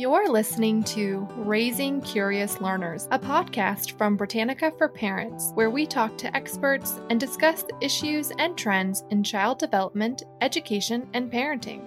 You're listening to Raising Curious Learners, a podcast from Britannica for Parents, where we talk to experts and discuss issues and trends in child development, education, and parenting.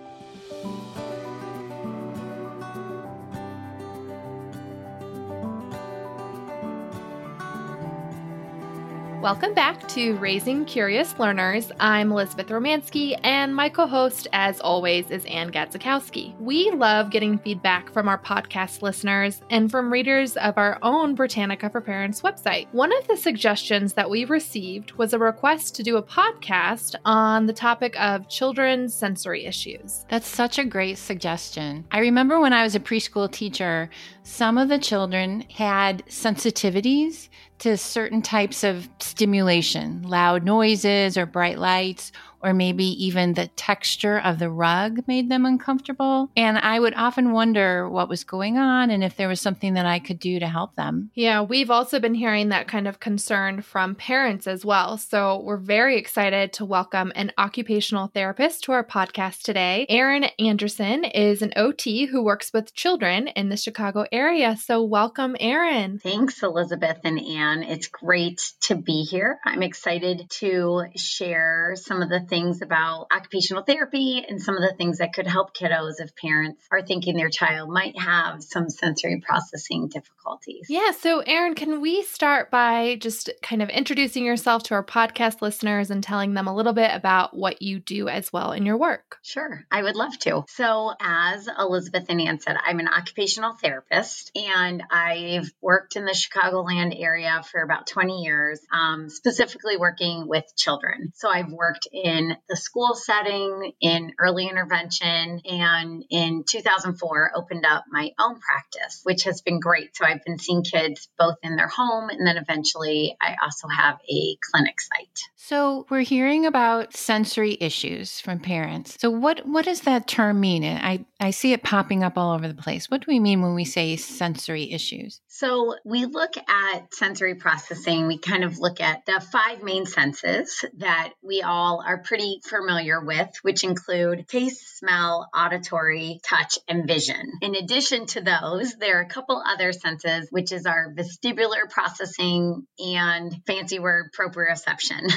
Welcome back to Raising Curious Learners. I'm Elizabeth Romansky, and my co host, as always, is Ann Gadzikowski. We love getting feedback from our podcast listeners and from readers of our own Britannica for Parents website. One of the suggestions that we received was a request to do a podcast on the topic of children's sensory issues. That's such a great suggestion. I remember when I was a preschool teacher, some of the children had sensitivities to certain types of stimulation, loud noises or bright lights or maybe even the texture of the rug made them uncomfortable. And I would often wonder what was going on and if there was something that I could do to help them. Yeah, we've also been hearing that kind of concern from parents as well. So we're very excited to welcome an occupational therapist to our podcast today. Erin Anderson is an OT who works with children in the Chicago area. So welcome, Erin. Thanks, Elizabeth and Ann. It's great to be here. I'm excited to share some of the things about occupational therapy and some of the things that could help kiddos if parents are thinking their child might have some sensory processing difficulties. Yeah. So, Erin, can we start by just kind of introducing yourself to our podcast listeners and telling them a little bit about what you do as well in your work? Sure. I would love to. So, as Elizabeth and Ann said, I'm an occupational therapist and I've worked in the Chicagoland area for about 20 years, um, specifically working with children. So, I've worked in in the school setting, in early intervention, and in 2004 opened up my own practice, which has been great. So I've been seeing kids both in their home and then eventually I also have a clinic site. So we're hearing about sensory issues from parents. So what what does that term mean? I I see it popping up all over the place. What do we mean when we say sensory issues? So we look at sensory processing, we kind of look at the five main senses that we all are pretty familiar with, which include taste, smell, auditory, touch, and vision. In addition to those, there are a couple other senses, which is our vestibular processing and fancy word proprioception.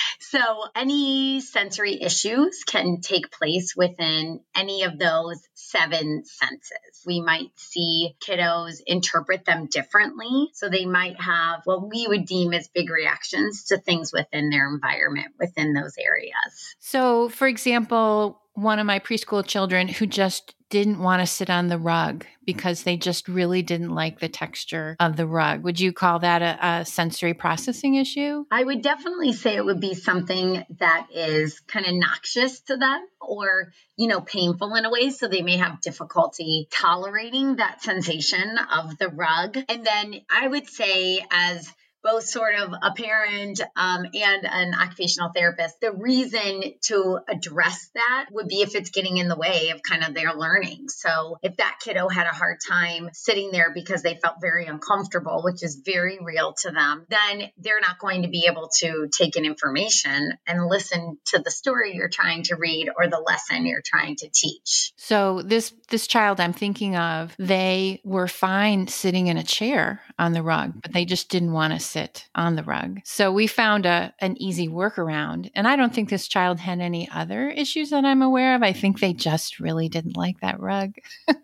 so any sensory issues can take place within any of those seven senses. We might see kiddos interpret them differently. So they might have what we would deem as big reactions to things within their environment within those areas. So, for example, one of my preschool children who just didn't want to sit on the rug because they just really didn't like the texture of the rug. Would you call that a, a, sensory processing issue? I would definitely say it would be something that is kind of noxious to them or, you know, painful in a way. So they may have difficulty tolerating that sensation of the rug. And then I would say, as both sort of a parent um, and an occupational therapist. The reason to address that would be if it's getting in the way of kind of their learning. So if that kiddo had a hard time sitting there because they felt very uncomfortable, which is very real to them, then they're not going to be able to take in information and listen to the story you're trying to read or the lesson you're trying to teach. So this this child I'm thinking of, they were fine sitting in a chair on the rug, but they just didn't want to sit on the rug. So we found a an easy workaround. And I don't think this child had any other issues that I'm aware of. I think they just really didn't like that rug.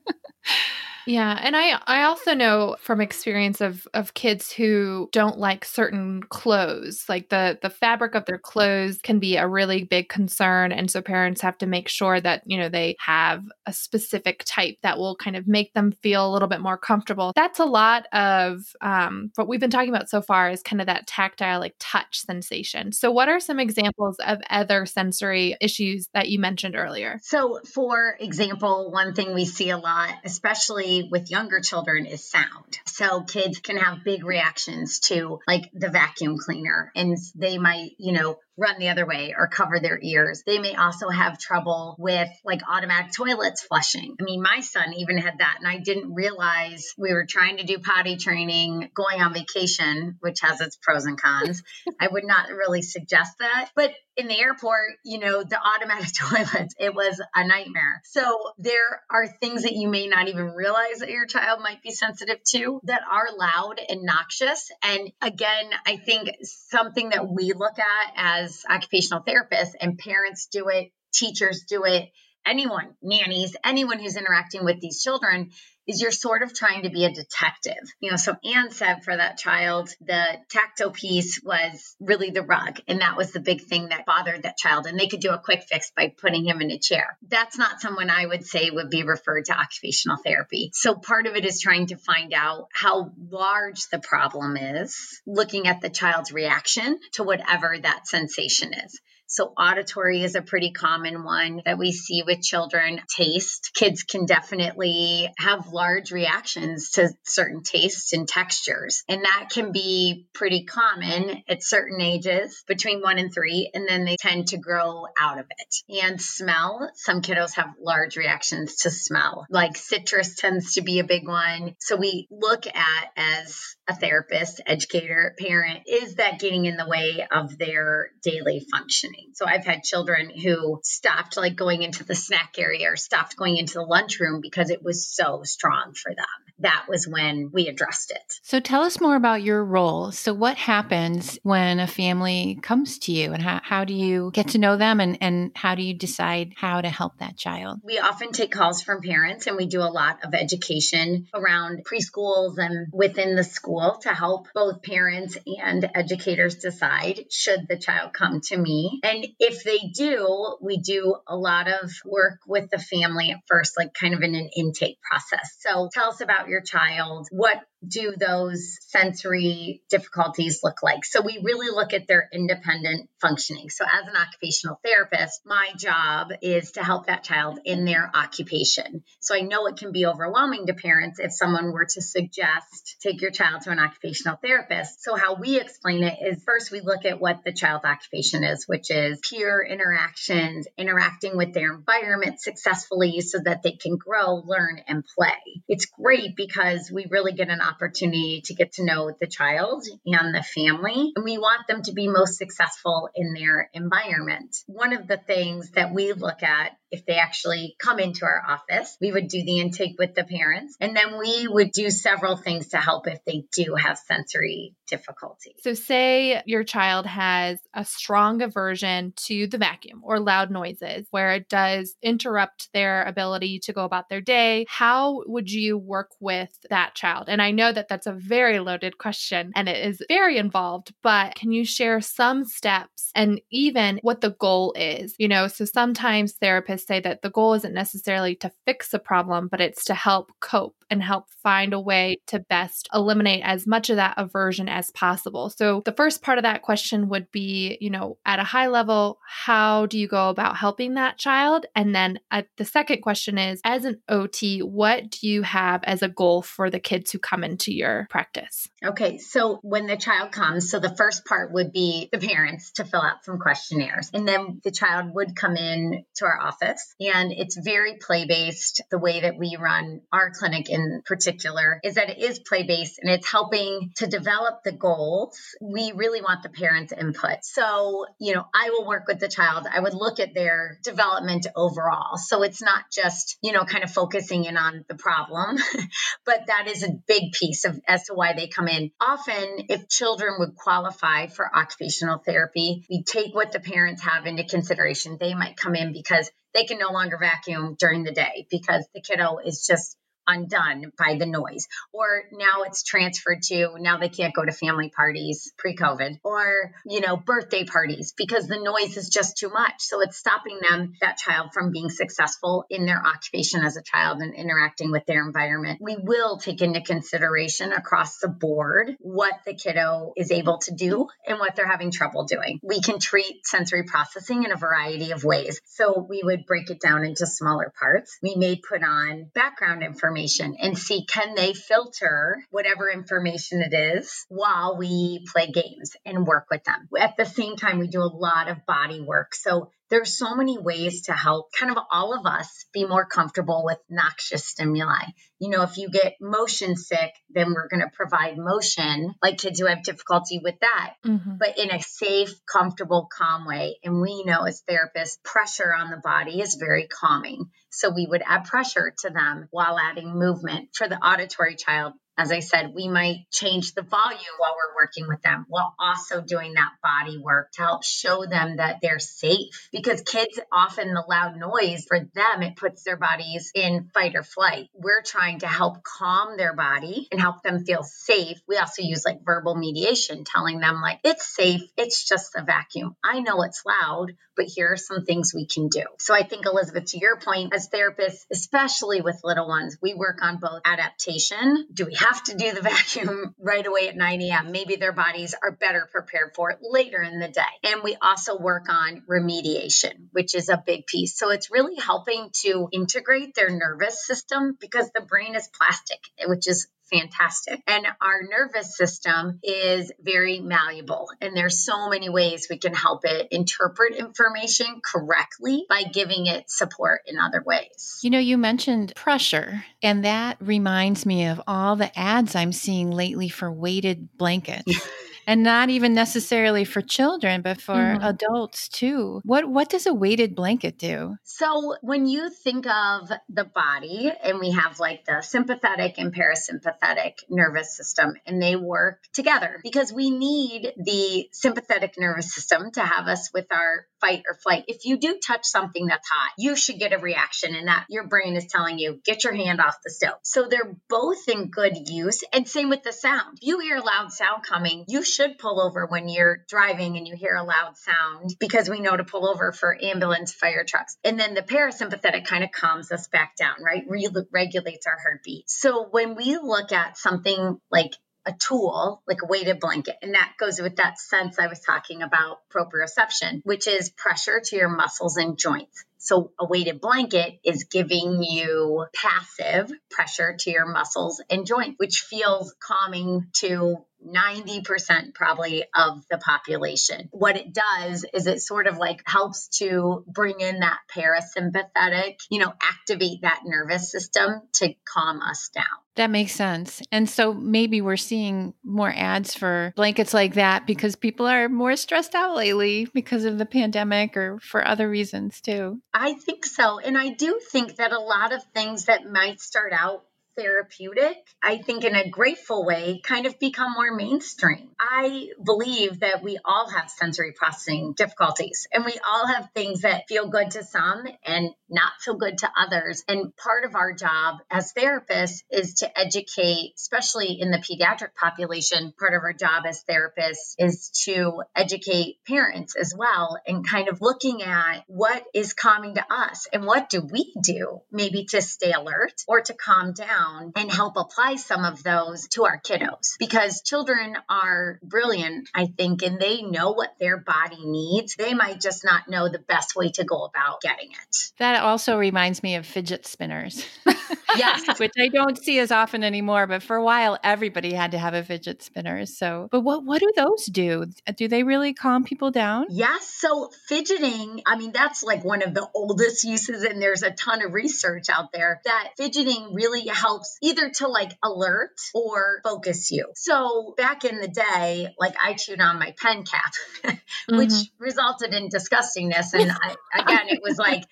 Yeah, and I I also know from experience of of kids who don't like certain clothes. Like the the fabric of their clothes can be a really big concern and so parents have to make sure that, you know, they have a specific type that will kind of make them feel a little bit more comfortable. That's a lot of um, what we've been talking about so far is kind of that tactile like touch sensation. So what are some examples of other sensory issues that you mentioned earlier? So for example, one thing we see a lot, especially with younger children is sound. So kids can have big reactions to like the vacuum cleaner and they might, you know, run the other way or cover their ears. They may also have trouble with like automatic toilets flushing. I mean, my son even had that, and I didn't realize we were trying to do potty training going on vacation, which has its pros and cons. I would not really suggest that. But in the airport, you know, the automatic toilets, it was a nightmare. So there are things that you may not even realize that your child might be sensitive to that are loud and noxious. And again, I think something that we look at as occupational therapists and parents do it, teachers do it, anyone, nannies, anyone who's interacting with these children is you're sort of trying to be a detective. You know, so Ann said for that child, the tactile piece was really the rug. And that was the big thing that bothered that child. And they could do a quick fix by putting him in a chair. That's not someone I would say would be referred to occupational therapy. So part of it is trying to find out how large the problem is, looking at the child's reaction to whatever that sensation is. So, auditory is a pretty common one that we see with children. Taste, kids can definitely have large reactions to certain tastes and textures. And that can be pretty common at certain ages between one and three. And then they tend to grow out of it. And smell, some kiddos have large reactions to smell, like citrus tends to be a big one. So, we look at as a therapist, educator, parent, is that getting in the way of their daily functioning? So I've had children who stopped like going into the snack area or stopped going into the lunchroom because it was so strong for them. That was when we addressed it. So tell us more about your role. So what happens when a family comes to you and how, how do you get to know them and, and how do you decide how to help that child? We often take calls from parents and we do a lot of education around preschools and within the school to help both parents and educators decide should the child come to me. And if they do, we do a lot of work with the family at first, like kind of in an intake process. So tell us about your child. What do those sensory difficulties look like? So we really look at their independent functioning. So as an occupational therapist, my job is to help that child in their occupation. So I know it can be overwhelming to parents if someone were to suggest take your child to an occupational therapist. So how we explain it is first we look at what the child's occupation is, which is peer interactions, interacting with their environment successfully so that they can grow, learn and play. It's great because we really get an opportunity to get to know the child and the family. And we want them to be most successful in their environment. One of the things that we look at if they actually come into our office, we would do the intake with the parents. And then we would do several things to help if they do have sensory difficulty. So, say your child has a strong aversion to the vacuum or loud noises where it does interrupt their ability to go about their day. How would you work with that child? And I know that that's a very loaded question and it is very involved, but can you share some steps and even what the goal is? You know, so sometimes therapists say that the goal isn't necessarily to fix a problem, but it's to help cope and help find a way to best eliminate as much of that aversion as possible. So, the first part of that question would be, you know, at a high level, how do you go about helping that child? And then uh, the second question is, as an OT, what do you have as a goal for the kids who come into your practice? Okay, so when the child comes, so the first part would be the parents to fill out some questionnaires, and then the child would come in to our office, and it's very play based. The way that we run our clinic in particular is that it is play based and it's helping to develop the goals. We really want the parents' input. So, you know, I will work with the child. I would look at their development overall. So it's not just, you know, kind of focusing in on the problem, but that is a big piece of as to why they come in. Often, if children would qualify for occupational therapy, we take what the parents have into consideration. They might come in because they can no longer vacuum during the day because the kiddo is just undone by the noise. Or now it's transferred to now they can't go to family parties pre COVID or, you know, birthday parties because the noise is just too much. So it's stopping them, that child, from being successful in their occupation as a child and interacting with their environment. We will take into consideration across the board what the kiddo is able to do and what they're having trouble doing. We can treat sensory processing in a variety of ways. So we would break it down into smaller parts. We may put on background information information and see can they filter whatever information it is while we play games and work with them. At the same time, we do a lot of body work. So there's so many ways to help kind of all of us be more comfortable with noxious stimuli. You know, if you get motion sick, then we're going to provide motion, like kids who have difficulty with that, mm-hmm. but in a safe, comfortable, calm way. And we know as therapists, pressure on the body is very calming. So we would add pressure to them while adding movement. For the auditory child, as I said, we might change the volume while we're working with them while also doing that body work to help show them that they're safe. Because kids often, the loud noise for them, it puts their bodies in fight or flight. We're trying to help calm their body and help them feel safe. We also use like verbal mediation, telling them, like, it's safe, it's just a vacuum. I know it's loud, but here are some things we can do. So I think, Elizabeth, to your point, as therapists, especially with little ones, we work on both adaptation. Do we have to do the vacuum right away at 9 a.m. Maybe their bodies are better prepared for it later in the day. And we also work on remediation, which is a big piece. So it's really helping to integrate their nervous system because the brain is plastic, which is fantastic. And our nervous system is very malleable. And there's so many ways we can help it interpret information correctly by giving it support in other ways. You know, you mentioned pressure, and that reminds me of all the ads I'm seeing lately for weighted blankets. and not even necessarily for children but for mm-hmm. adults too. What what does a weighted blanket do? So when you think of the body and we have like the sympathetic and parasympathetic nervous system and they work together because we need the sympathetic nervous system to have us with our fight or flight. If you do touch something that's hot you should get a reaction and that your brain is telling you get your hand off the stove. So they're both in good use and same with the sound. If you hear a loud sound coming you should pull over when you're driving and you hear a loud sound because we know to pull over for ambulance, fire trucks. And then the parasympathetic kind of calms us back down, right? Re- regulates our heartbeat. So when we look at something like a tool like a weighted blanket. And that goes with that sense I was talking about proprioception, which is pressure to your muscles and joints. So a weighted blanket is giving you passive pressure to your muscles and joints, which feels calming to 90% probably of the population. What it does is it sort of like helps to bring in that parasympathetic, you know, activate that nervous system to calm us down. That makes sense. And so maybe we're seeing more ads for blankets like that because people are more stressed out lately because of the pandemic or for other reasons too. I think so. And I do think that a lot of things that might start out therapeutic, I think in a grateful way, kind of become more mainstream. I believe that we all have sensory processing difficulties and we all have things that feel good to some and not feel good to others. And part of our job as therapists is to educate, especially in the pediatric population, part of our job as therapists is to educate parents as well and kind of looking at what is calming to us and what do we do maybe to stay alert or to calm down down and help apply some of those to our kiddos because children are brilliant, I think, and they know what their body needs. They might just not know the best way to go about getting it. That also reminds me of fidget spinners. yes. Which I don't see as often anymore, but for a while everybody had to have a fidget spinner. So, but what what do those do? Do they really calm people down? Yes. So, fidgeting, I mean, that's like one of the oldest uses and there's a ton of research out there that fidgeting really helps helps either to like alert or focus you. So back in the day, like I chewed on my pen cap, which mm-hmm. resulted in disgustingness. And I, again, it was like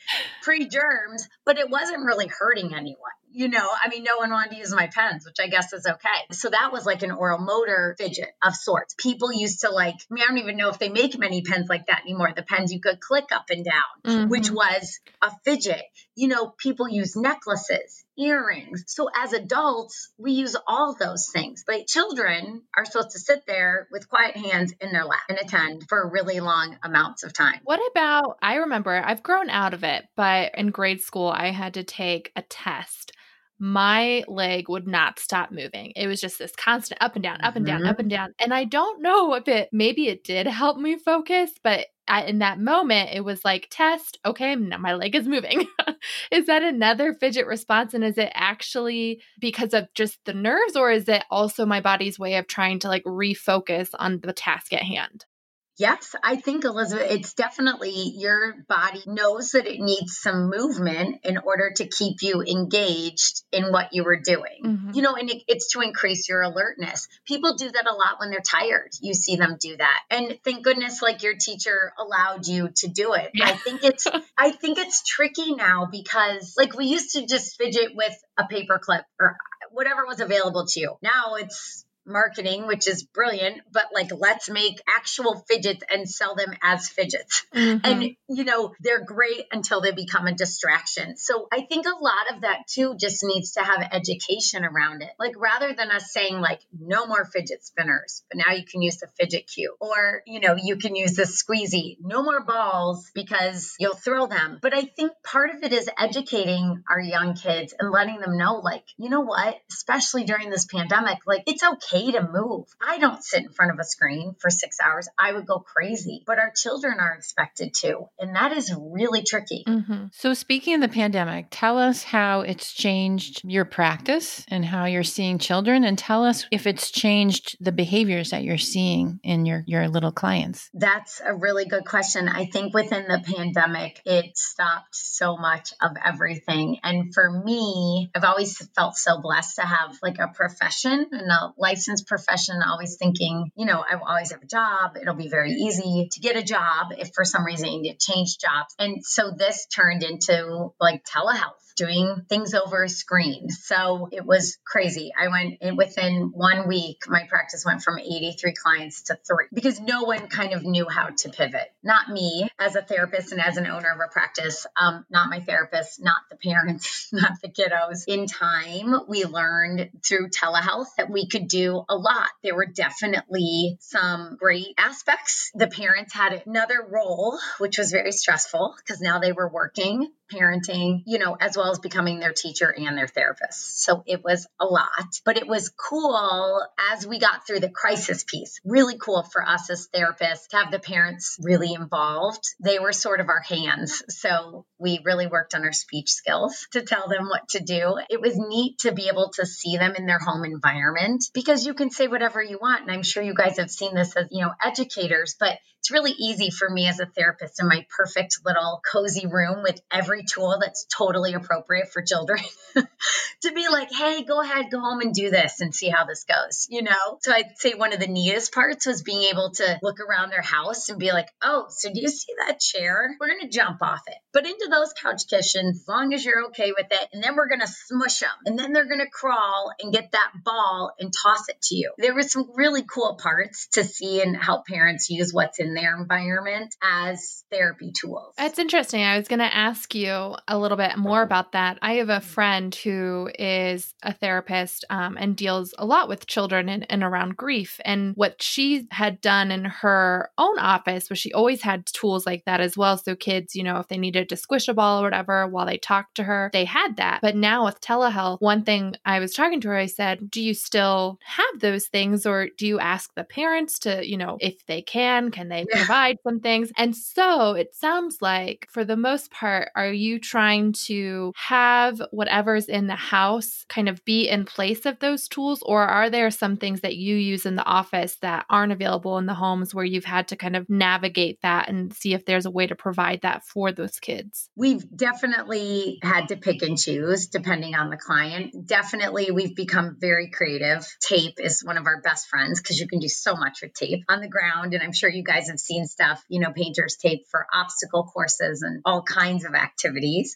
pre germs, but it wasn't really hurting anyone you know, I mean, no one wanted to use my pens, which I guess is okay. So that was like an oral motor fidget of sorts. People used to like, I mean, I don't even know if they make many pens like that anymore. The pens you could click up and down, mm-hmm. which was a fidget. You know, people use necklaces, earrings. So as adults, we use all those things. But children are supposed to sit there with quiet hands in their lap and attend for really long amounts of time. What about, I remember I've grown out of it, but in grade school, I had to take a test my leg would not stop moving. It was just this constant up and down, up and down, mm-hmm. up and down. And I don't know if it maybe it did help me focus, but I, in that moment, it was like, test, okay, now my leg is moving. is that another fidget response? And is it actually because of just the nerves, or is it also my body's way of trying to like refocus on the task at hand? Yes, I think, Elizabeth, it's definitely your body knows that it needs some movement in order to keep you engaged in what you were doing. Mm-hmm. You know, and it, it's to increase your alertness. People do that a lot when they're tired. You see them do that. And thank goodness, like your teacher allowed you to do it. Yeah. I think it's, I think it's tricky now because like we used to just fidget with a paper clip or whatever was available to you. Now it's marketing, which is brilliant, but like let's make actual fidgets and sell them as fidgets. Mm-hmm. And you know, they're great until they become a distraction. So I think a lot of that too just needs to have education around it. Like rather than us saying like no more fidget spinners, but now you can use the fidget cube or you know, you can use the squeezy, no more balls because you'll throw them. But I think part of it is educating our young kids and letting them know like, you know what, especially during this pandemic, like it's okay okay to move. I don't sit in front of a screen for six hours. I would go crazy, but our children are expected to. And that is really tricky. Mm-hmm. So, speaking of the pandemic, tell us how it's changed your practice and how you're seeing children, and tell us if it's changed the behaviors that you're seeing in your, your little clients. That's a really good question. I think within the pandemic, it stopped so much of everything. And for me, I've always felt so blessed to have like a profession and a life licensed profession, always thinking, you know, I will always have a job. It'll be very easy to get a job if for some reason you change jobs. And so this turned into like telehealth doing things over a screen. So it was crazy. I went in within one week, my practice went from 83 clients to three because no one kind of knew how to pivot. Not me as a therapist and as an owner of a practice, um, not my therapist, not the parents, not the kiddos. In time, we learned through telehealth that we could do a lot. There were definitely some great aspects. The parents had another role, which was very stressful because now they were working parenting, you know, as well as becoming their teacher and their therapist. So it was a lot, but it was cool as we got through the crisis piece. Really cool for us as therapists to have the parents really involved. They were sort of our hands. So we really worked on our speech skills to tell them what to do. It was neat to be able to see them in their home environment because you can say whatever you want. And I'm sure you guys have seen this as, you know, educators, but it's really easy for me as a therapist in my perfect little cozy room with every tool that's totally appropriate for children to be like, hey, go ahead, go home and do this and see how this goes, you know? So I'd say one of the neatest parts was being able to look around their house and be like, oh, so do you see that chair? We're going to jump off it. But into those couch cushions, as long as you're okay with it. And then we're going to smush them. And then they're going to crawl and get that ball and toss it to you. There were some really cool parts to see and help parents use what's in their environment as therapy tools. That's interesting. I was going to ask you a little bit more about that. I have a friend who is a therapist um, and deals a lot with children and, and around grief. And what she had done in her own office was she always had tools like that as well. So kids, you know, if they needed to squish a ball or whatever while they talked to her, they had that. But now with telehealth, one thing I was talking to her, I said, Do you still have those things or do you ask the parents to, you know, if they can, can they provide some things. And so it sounds like, for the most part, are you trying to have whatever's in the house kind of be in place of those tools? Or are there some things that you use in the office that aren't available in the homes where you've had to kind of navigate that and see if there's a way to provide that for those kids? We've definitely had to pick and choose depending on the client. Definitely, we've become very creative. Tape is one of our best friends because you can do so much with tape on the ground. And I'm sure you guys have seen stuff, you know, painters tape for obstacle courses and all kinds of activities.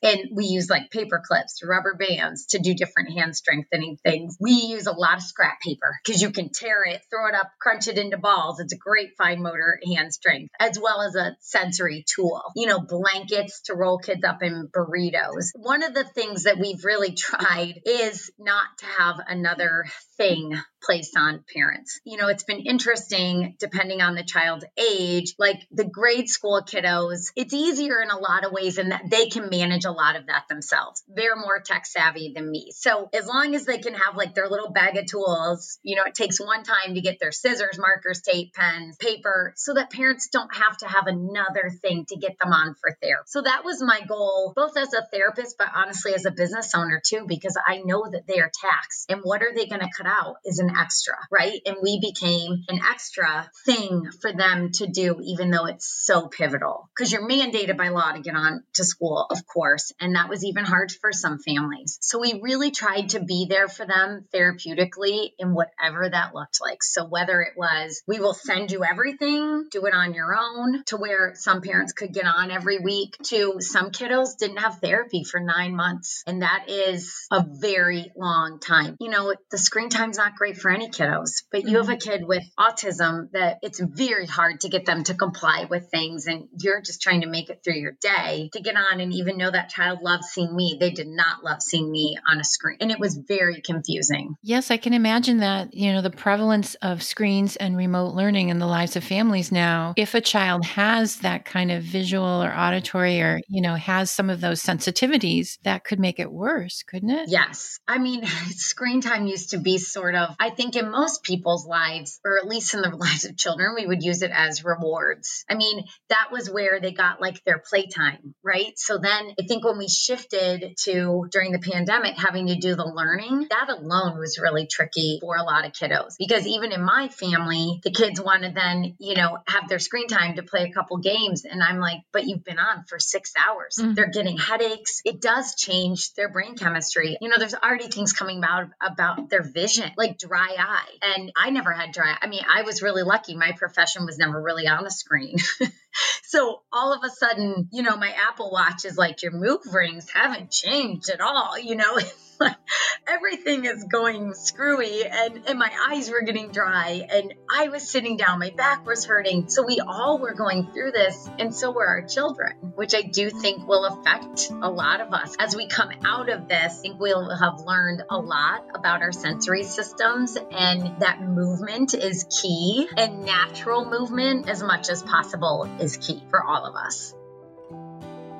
And we use like paper clips, rubber bands to do different hand strengthening things. We use a lot of scrap paper because you can tear it, throw it up, crunch it into balls. It's a great fine motor hand strength, as well as a sensory tool. You know, blankets to roll kids up in burritos. One of the things that we've really tried is not to have another thing placed on parents. You know, it's been interesting depending on the child's age, like the grade school kiddos, it's easier in a lot of ways in that they can manage a lot of that themselves. They're more tech savvy than me. So as long as they can have like their little bag of tools, you know, it takes one time to get their scissors, markers, tape, pens, paper, so that parents don't have to have another thing to get them on for therapy. So that was my goal, both as a therapist, but honestly as a business owner too, because I know that they are taxed. And what are they going to cut out is an extra, right? And we became an extra thing for them to do, even though it's so pivotal. Because you're mandated by law to get on to school, of course. And that was even hard for some families. So we really tried to be there for them therapeutically in whatever that looked like. So whether it was, we will send you everything, do it on your own, to where some parents could get on every week, to some kiddos didn't have therapy for nine months. And that is a very long time. You know, the screen time's not great for any kiddos, but you have a mm-hmm. kid with autism that it's very hard to get them to comply with things. And you're just trying to make it through your day to get on and even know that child loves seeing me. They did not love seeing me on a screen. And it was very confusing. Yes, I can imagine that, you know, the prevalence of screens and remote learning in the lives of families now. If a child has that kind of visual or auditory or, you know, has some of those sensitivities, that could make it worse, couldn't it? Yes. I mean, screen time used to be sort of, I think in most people's lives, or at least in the lives of children, we would use it as rewards. I mean, that was where they got like their playtime, right? So then I think when we shifted to during the pandemic having to do the learning, that alone was really tricky for a lot of kiddos because even in my family, the kids want to then, you know, have their screen time to play a couple games. And I'm like, but you've been on for six hours. Mm-hmm. They're getting headaches. It does change their brain chemistry. You know, there's already things coming out about their vision, like dry eye. And I never had dry. I mean, I was really lucky. My profession was never really on a screen. so all of a sudden, you know, my Apple Watch is like, your move rings haven't changed at all, you know? everything is going screwy and, and my eyes were getting dry and I was sitting down, my back was hurting. So we all were going through this and so were our children, which I do think will affect a lot of us. As we come out of this, I think we'll have learned a lot about our sensory systems and that movement is key and natural movement as much as possible is key for all of us.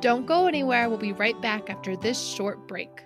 Don't go anywhere. We'll be right back after this short break.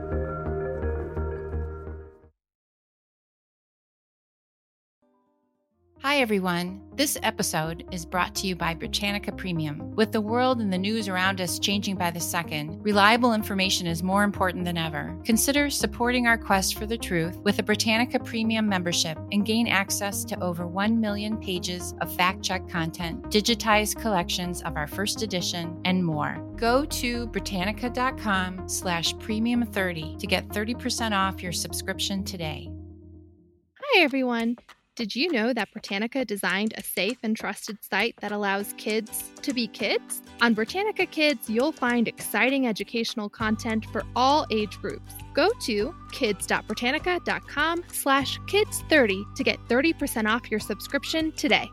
Hi, everyone. This episode is brought to you by Britannica Premium. With the world and the news around us changing by the second, reliable information is more important than ever. Consider supporting our quest for the truth with a Britannica Premium membership and gain access to over 1 million pages of fact check content, digitized collections of our first edition, and more. Go to Britannica.com slash premium 30 to get 30% off your subscription today. Hi, everyone. Did you know that Britannica designed a safe and trusted site that allows kids to be kids? On Britannica Kids, you'll find exciting educational content for all age groups. Go to kids.britannica.com slash kids30 to get 30% off your subscription today.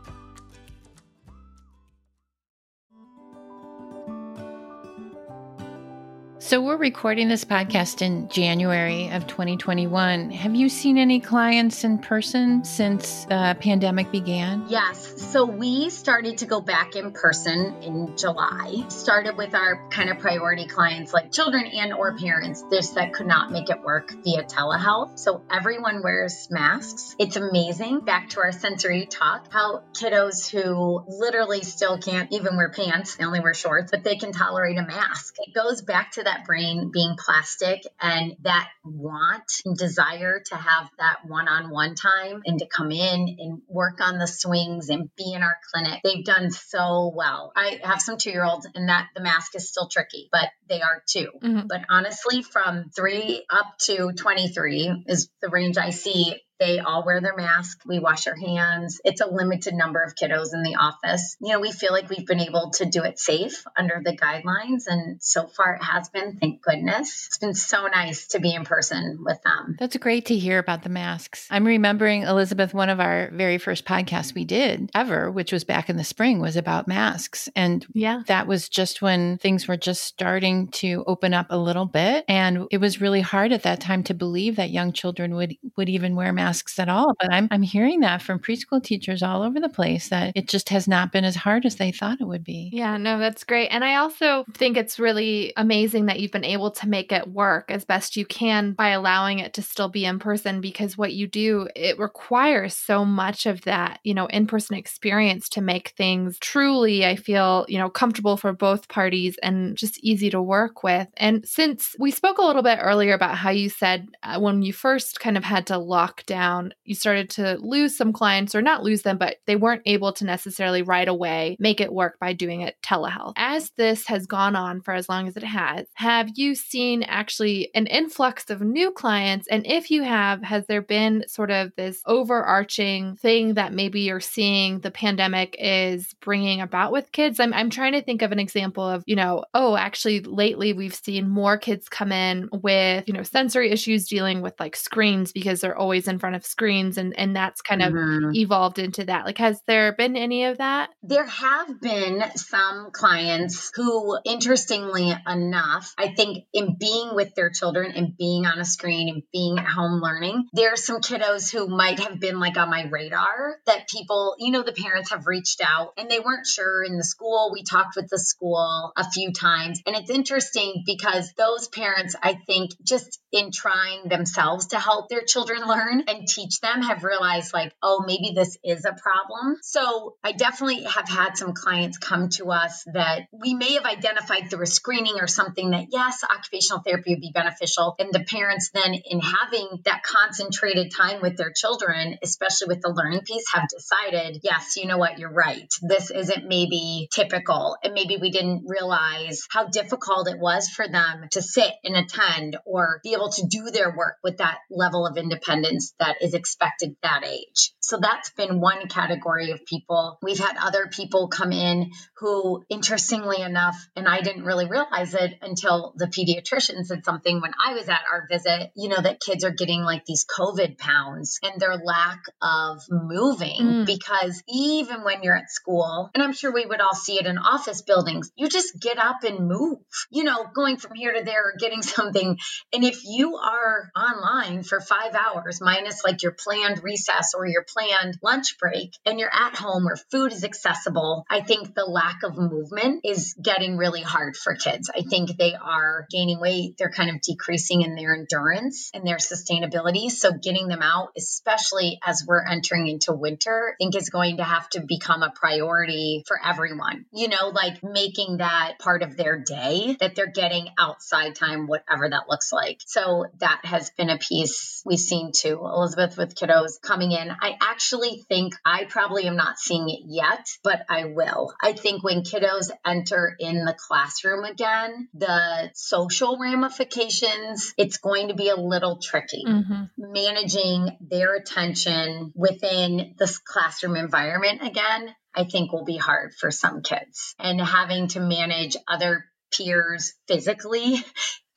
So, we're recording this podcast in January of 2021. Have you seen any clients in person since the pandemic began? Yes. So, we started to go back in person in July. Started with our kind of priority clients like children and or parents this that could not make it work via telehealth. So, everyone wears masks. It's amazing. Back to our sensory talk, how kiddos who literally still can't even wear pants, they only wear shorts, but they can tolerate a mask. It goes back to that that brain being plastic and that want and desire to have that one on one time and to come in and work on the swings and be in our clinic. They've done so well. I have some two year olds and that the mask is still tricky, but they are too. Mm-hmm. But honestly, from three up to 23 is the range I see they all wear their mask. We wash our hands. It's a limited number of kiddos in the office. You know, we feel like we've been able to do it safe under the guidelines. And so far it has been, thank goodness. It's been so nice to be in person with them. That's great to hear about the masks. I'm remembering, Elizabeth, one of our very first podcasts we did ever, which was back in the spring, was about masks. And yeah, that was just when things were just starting to open up a little bit. And it was really hard at that time to believe that young children would, would even wear masks at all. But I'm, I'm hearing that from preschool teachers all over the place that it just has not been as hard as they thought it would be. Yeah, no, that's great. And I also think it's really amazing that you've been able to make it work as best you can by allowing it to still be in person because what you do, it requires so much of that, you know, in person experience to make things truly, I feel, you know, comfortable for both parties and just easy to work with. And since we spoke a little bit earlier about how you said uh, when you first kind of had to lock down down, you started to lose some clients or not lose them, but they weren't able to necessarily right away make it work by doing it telehealth. As this has gone on for as long as it has, have you seen actually an influx of new clients? And if you have, has there been sort of this overarching thing that maybe you're seeing the pandemic is bringing about with kids? I'm, I'm trying to think of an example of, you know, oh, actually, lately we've seen more kids come in with, you know, sensory issues dealing with like screens because they're always in front front of screens and and that's kind of mm-hmm. evolved into that. Like has there been any of that? There have been some clients who interestingly enough i think in being with their children and being on a screen and being at home learning there are some kiddos who might have been like on my radar that people you know the parents have reached out and they weren't sure in the school. We talked with the school a few times. And it's interesting because those parents i think just in trying themselves to help their children learn and teach them have realized like, oh, maybe this is a problem. So I definitely have had some clients come to us that we may have identified through a screening or something that yes, occupational therapy would be beneficial. And the parents then in having that concentrated time with their children, especially with the learning piece, have decided, yes, you know what, you're right. This isn't maybe typical. And maybe we didn't realize how difficult it was for them to sit and attend or be able to do their work with that level of independence that is expected that age. So that's been one category of people. We've had other people come in who, interestingly enough, and I didn't really realize it until the pediatrician said something when I was at our visit, you know, that kids are getting like these COVID pounds and their lack of moving mm. because even when you're at school, and I'm sure we would all see it in office buildings, you just get up and move, you know, going from here to there or getting something. And if you are online for five hours minus like your planned recess or your planned lunch break and you're at home where food is accessible, I think the lack of movement is getting really hard for kids. I think they are gaining weight, they're kind of decreasing in their endurance and their sustainability. So getting them out, especially as we're entering into winter, I think is going to have to become a priority for everyone. You know, like making that part of their day that they're getting outside time, whatever that looks like. So that has been a piece we've seen too. Elizabeth with kiddos coming in. I actually think I probably am not seeing it yet, but I will. I think when kiddos enter in the classroom again, the social ramifications, it's going to be a little tricky. Mm-hmm. Managing their attention within this classroom environment again, I think will be hard for some kids. And having to manage other peers physically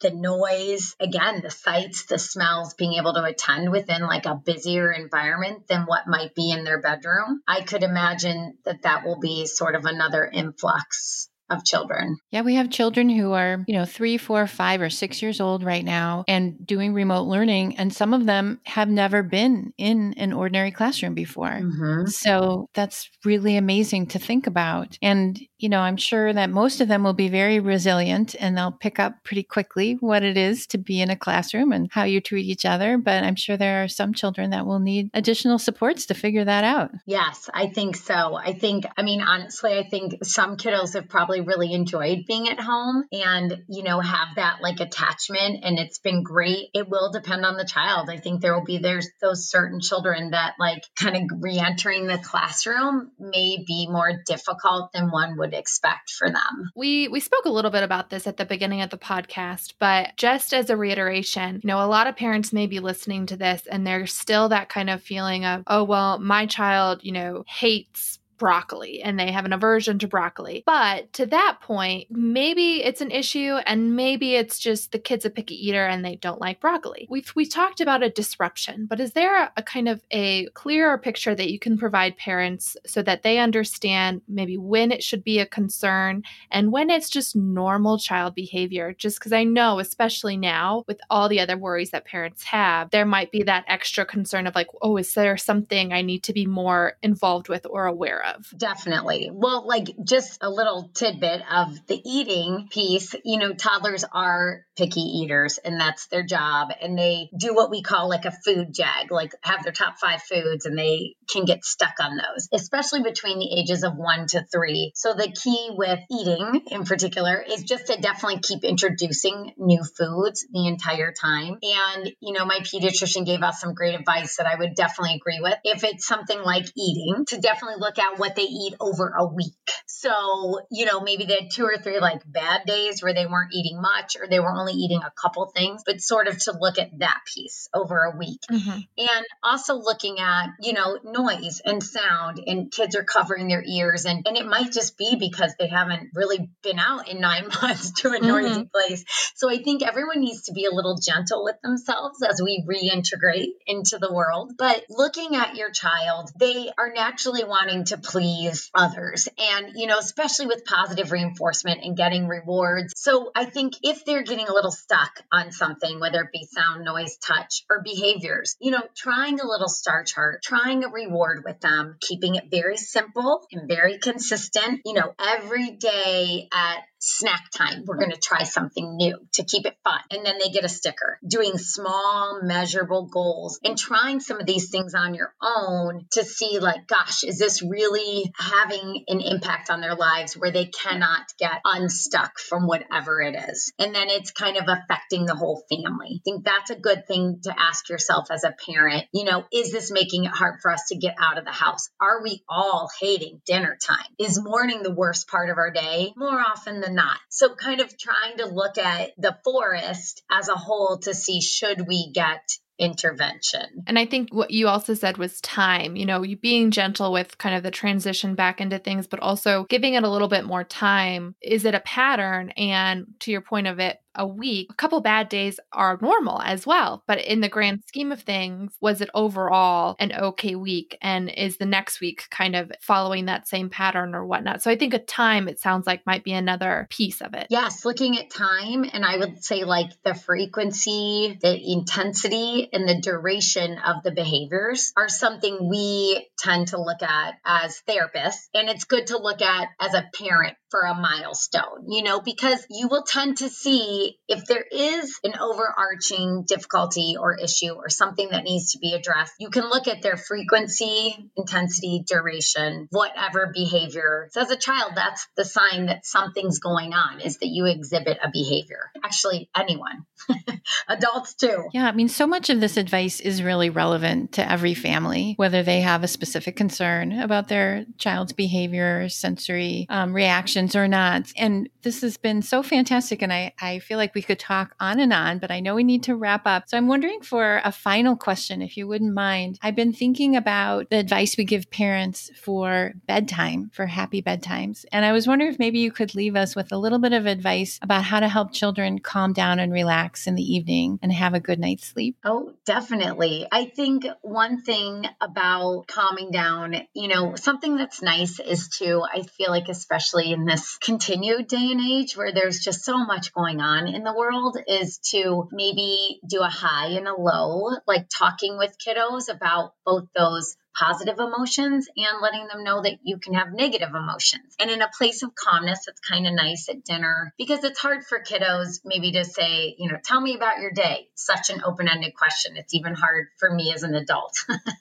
the noise, again, the sights, the smells, being able to attend within like a busier environment than what might be in their bedroom. I could imagine that that will be sort of another influx of children. Yeah, we have children who are, you know, three, four, five, or six years old right now and doing remote learning. And some of them have never been in an ordinary classroom before. Mm-hmm. So that's really amazing to think about. And, you know, I'm sure that most of them will be very resilient and they'll pick up pretty quickly what it is to be in a classroom and how you treat each other. But I'm sure there are some children that will need additional supports to figure that out. Yes, I think so. I think, I mean, honestly, I think some kiddos have probably probably really enjoyed being at home and, you know, have that like attachment and it's been great. It will depend on the child. I think there will be there's those certain children that like kind of re-entering the classroom may be more difficult than one would expect for them. We we spoke a little bit about this at the beginning of the podcast, but just as a reiteration, you know, a lot of parents may be listening to this and there's still that kind of feeling of, oh well, my child, you know, hates broccoli and they have an aversion to broccoli. But to that point, maybe it's an issue and maybe it's just the kid's a picky eater and they don't like broccoli. We've we talked about a disruption, but is there a, kind of a clearer picture that you can provide parents so that they understand maybe when it should be a concern and when it's just normal child behavior? Just because I know, especially now with all the other worries that parents have, there might be that extra concern of like, oh, is there something I need to be more involved with or aware of? Of. Definitely. Well, like just a little tidbit of the eating piece, you know, toddlers are picky eaters and that's their job. And they do what we call like a food jag, like have their top five foods and they can get stuck on those, especially between the ages of one to three. So the key with eating in particular is just to definitely keep introducing new foods the entire time. And, you know, my pediatrician gave us some great advice that I would definitely agree with. If it's something like eating, to definitely look at what they eat over a week. So, you know, maybe they had two or three like bad days where they weren't eating much or they were only eating a couple things, but sort of to look at that piece over a week. Mm-hmm. And also looking at, you know, noise and sound and kids are covering their ears and, and it might just be because they haven't really been out in nine months to a noisy mm-hmm. place. So I think everyone needs to be a little gentle with themselves as we reintegrate into the world. But looking at your child, they are naturally wanting to please others. And, you know, especially with positive reinforcement and getting rewards. So I think if they're getting a little stuck on something, whether it be sound, noise, touch, or behaviors, you know, trying a little star chart, trying a reward with them, keeping it very simple and very consistent, you know, every day at snack time. We're going to try something new to keep it fun. And then they get a sticker. Doing small, measurable goals and trying some of these things on your own to see, like, gosh, is this really having an impact on their lives where they cannot get unstuck from whatever it is? And then it's kind of affecting the whole family. I think that's a good thing to ask yourself as a parent. You know, is this making it hard for us to get out of the house? Are we all hating dinner time? Is morning the worst part of our day? More often than not. So, kind of trying to look at the forest as a whole to see should we get intervention. And I think what you also said was time, you know, you being gentle with kind of the transition back into things, but also giving it a little bit more time. Is it a pattern? And to your point of it a week, a couple bad days are normal as well. But in the grand scheme of things, was it overall an okay week? And is the next week kind of following that same pattern or whatnot? So I think a time, it sounds like, might be another piece of it. Yes, looking at time. And I would say like the frequency, the intensity, and the duration of the behaviors are something we tend to look at as therapists. And it's good to look at as a parent for a milestone, you know, because you will tend to see if there is an overarching difficulty or issue or something that needs to be addressed. You can look at their frequency, intensity, duration, whatever behavior. So as a child, that's the sign that something's going on is that you exhibit a behavior. Actually, anyone, adults too. Yeah, I mean, so much of this advice is really relevant to every family, whether they have a specific concern about their child's behavior, sensory um, reaction questions or not. And this has been so fantastic. And I, I feel like we could talk on and on, but I know we need to wrap up. So I'm wondering for a final question, if you wouldn't mind. I've been thinking about the advice we give parents for bedtime, for happy bedtimes. And I was wondering if maybe you could leave us with a little bit of advice about how to help children calm down and relax in the evening and have a good night's sleep. Oh, definitely. I think one thing about calming down, you know, something that's nice is to, I feel like, especially in this continued day and age where there's just so much going on in the world is to maybe do a high and a low, like talking with kiddos about both those positive emotions and letting them know that you can have negative emotions. And in a place of calmness, it's kind of nice at dinner because it's hard for kiddos maybe to say, you know, tell me about your day. Such an open ended question. It's even hard for me as an adult.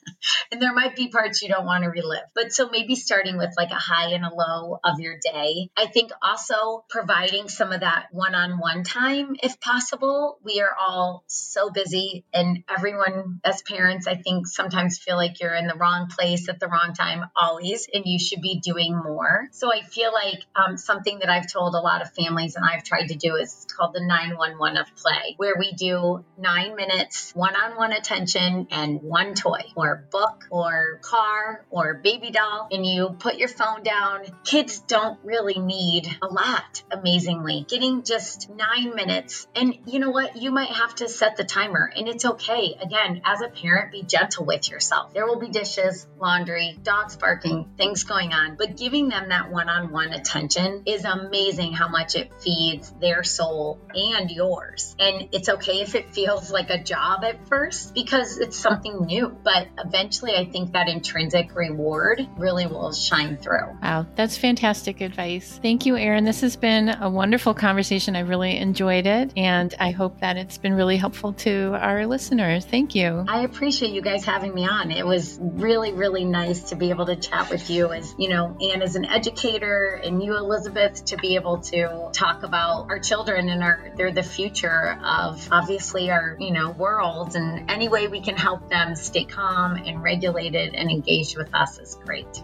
and there might be parts you don't want to relive. But so maybe starting with like a high and a low of your day. I think also providing some of that one on one time if possible. We are all so busy, and everyone as parents, I think sometimes feel like you're in the wrong place at the wrong time always, and you should be doing more. So I feel like um, something that I've told a lot of families and I've tried to do is called the 911 of play, where we do nine minutes one on one attention and one toy or book or car or baby doll, and you put your phone down. Kids don't really need a lot, amazingly. Getting just nine minutes. And you know what? You might have to set the timer, and it's okay. Again, as a parent, be gentle with yourself. There will be dishes, laundry, dogs barking, things going on, but giving them that one on one attention is amazing how much it feeds their soul and yours. And it's okay if it feels like a job at first because it's something new, but eventually I think that intrinsic reward really will shine through. Wow, that's fantastic advice. Thank you, Erin. This has been a wonderful conversation. I really enjoyed it, and I hope that it's been really helpful to our listeners. Thank you. I appreciate you guys having me on. It was really, really nice to be able to chat with you as, you know, Ann as an educator and you, Elizabeth, to be able to talk about our children and our they're the future of obviously our, you know, world and any way we can help them stay calm and regulated and engaged with us is great.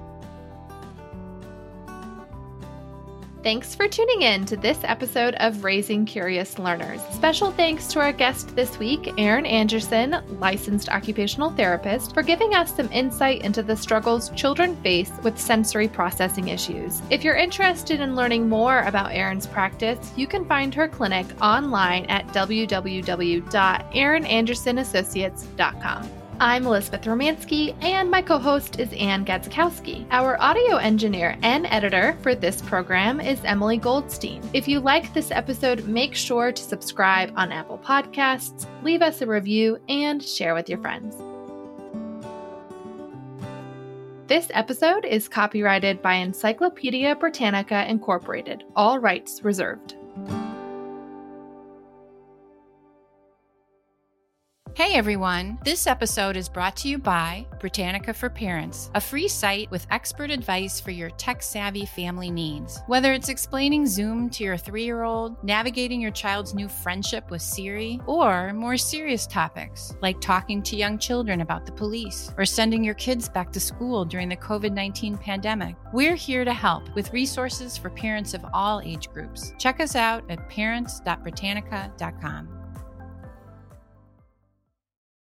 Thanks for tuning in to this episode of Raising Curious Learners. Special thanks to our guest this week, Erin Anderson, licensed occupational therapist, for giving us some insight into the struggles children face with sensory processing issues. If you're interested in learning more about Erin's practice, you can find her clinic online at www.erinandersonassociates.com. I'm Elizabeth Romanski, and my co host is Ann Gadzikowski. Our audio engineer and editor for this program is Emily Goldstein. If you like this episode, make sure to subscribe on Apple Podcasts, leave us a review, and share with your friends. This episode is copyrighted by Encyclopedia Britannica Incorporated, all rights reserved. Hey everyone! This episode is brought to you by Britannica for Parents, a free site with expert advice for your tech savvy family needs. Whether it's explaining Zoom to your three year old, navigating your child's new friendship with Siri, or more serious topics like talking to young children about the police or sending your kids back to school during the COVID 19 pandemic, we're here to help with resources for parents of all age groups. Check us out at parents.britannica.com.